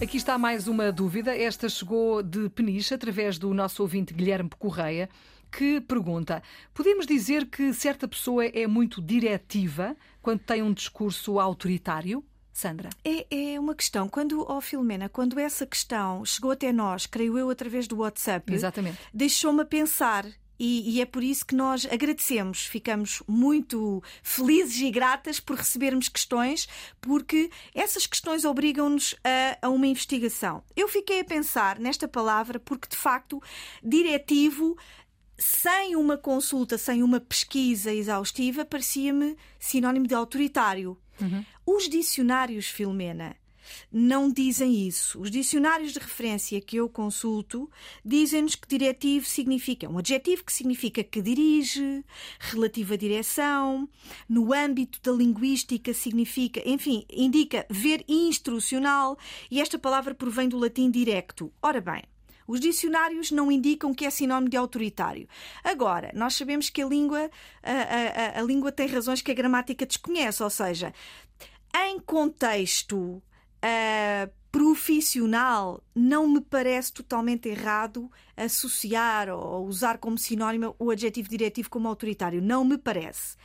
Aqui está mais uma dúvida. Esta chegou de Peniche, através do nosso ouvinte Guilherme Correia, que pergunta: podemos dizer que certa pessoa é muito diretiva quando tem um discurso autoritário? Sandra. É, é uma questão. Quando, oh Filomena, quando essa questão chegou até nós, creio eu, através do WhatsApp, deixou-me a pensar. E, e, é por isso que nós agradecemos, ficamos muito felizes e gratas por recebermos questões, porque essas questões obrigam-nos a, a, uma investigação. Eu fiquei a pensar nesta palavra porque, de facto, diretivo sem uma consulta, sem uma pesquisa exaustiva, parecia-me sinónimo de autoritário. Uhum. Os dicionários, Filomena, não dizem isso. Os dicionários de referência que eu consulto dizem-nos que diretivo significa é um adjetivo que significa que dirige, relativo à direção, no âmbito da linguística significa, enfim, indica ver instrucional e esta palavra provém do latim directo. Ora bem, os dicionários não indicam que é sinónimo de autoritário. Agora, nós sabemos que a língua, a, a, a língua tem razões que a gramática desconhece, ou seja, em contexto uh, profissional, não me parece totalmente errado associar ou usar como sinónimo o adjetivo diretivo como autoritário. Não me parece.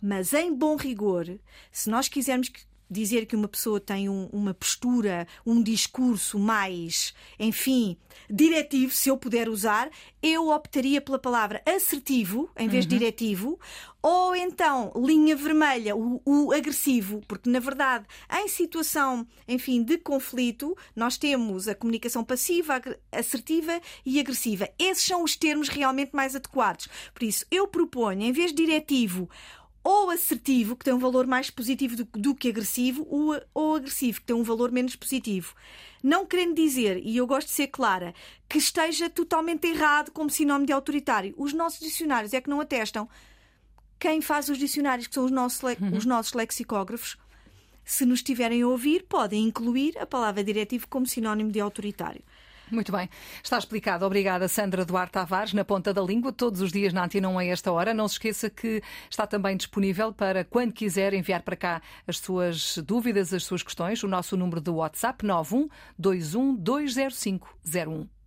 Mas, em bom rigor, se nós quisermos dizer que uma pessoa tem um, uma postura, um discurso mais, enfim, diretivo, se eu puder usar, eu optaria pela palavra assertivo em vez de uhum. diretivo, ou então linha vermelha, o, o, agressivo, porque na verdade, em situação, enfim, de conflito, nós temos a comunicação passiva, assertiva e agressiva. Esses são os termos realmente mais adequados. Por isso, eu proponho, em vez de diretivo, ou assertivo, que tem um valor mais positivo do, do que agressivo, ou, ou agressivo, que tem um valor menos positivo. Não querendo dizer, e eu gosto de ser clara, que esteja totalmente errado como sinónimo de autoritário. Os nossos dicionários é que não atestam. Quem faz os dicionários, que são os nossos, uhum. os nossos lexicógrafos, se nos estiverem a ouvir, podem incluir a palavra diretivo como sinónimo de autoritário. Muito bem. Está explicado. Obrigada, Sandra Duarte Tavares, na ponta da língua, todos os dias na Antena 1 a esta hora. Não se esqueça que está também disponível para, quando quiser, enviar para cá as suas dúvidas, as suas questões. O nosso número de WhatsApp, 91 21 205 01.